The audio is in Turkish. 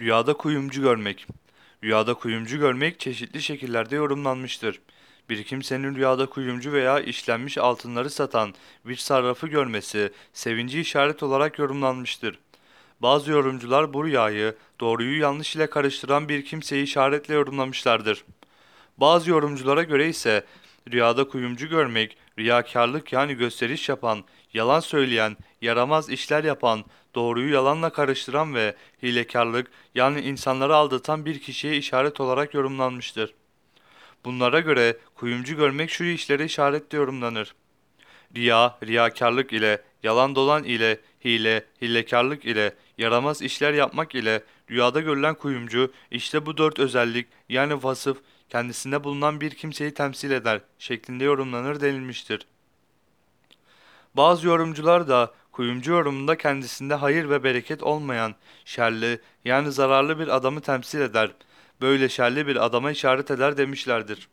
Rüyada kuyumcu görmek. Rüyada kuyumcu görmek çeşitli şekillerde yorumlanmıştır. Bir kimsenin rüyada kuyumcu veya işlenmiş altınları satan bir sarrafı görmesi sevinci işaret olarak yorumlanmıştır. Bazı yorumcular bu rüyayı doğruyu yanlış ile karıştıran bir kimseyi işaretle yorumlamışlardır. Bazı yorumculara göre ise rüyada kuyumcu görmek, riyakarlık yani gösteriş yapan, yalan söyleyen, yaramaz işler yapan, doğruyu yalanla karıştıran ve hilekarlık yani insanları aldatan bir kişiye işaret olarak yorumlanmıştır. Bunlara göre kuyumcu görmek şu işlere işaretle yorumlanır. Riya, riyakarlık ile, yalan dolan ile, hile, hilekarlık ile, yaramaz işler yapmak ile rüyada görülen kuyumcu işte bu dört özellik yani vasıf kendisinde bulunan bir kimseyi temsil eder şeklinde yorumlanır denilmiştir. Bazı yorumcular da kuyumcu yorumunda kendisinde hayır ve bereket olmayan, şerli yani zararlı bir adamı temsil eder. Böyle şerli bir adama işaret eder demişlerdir.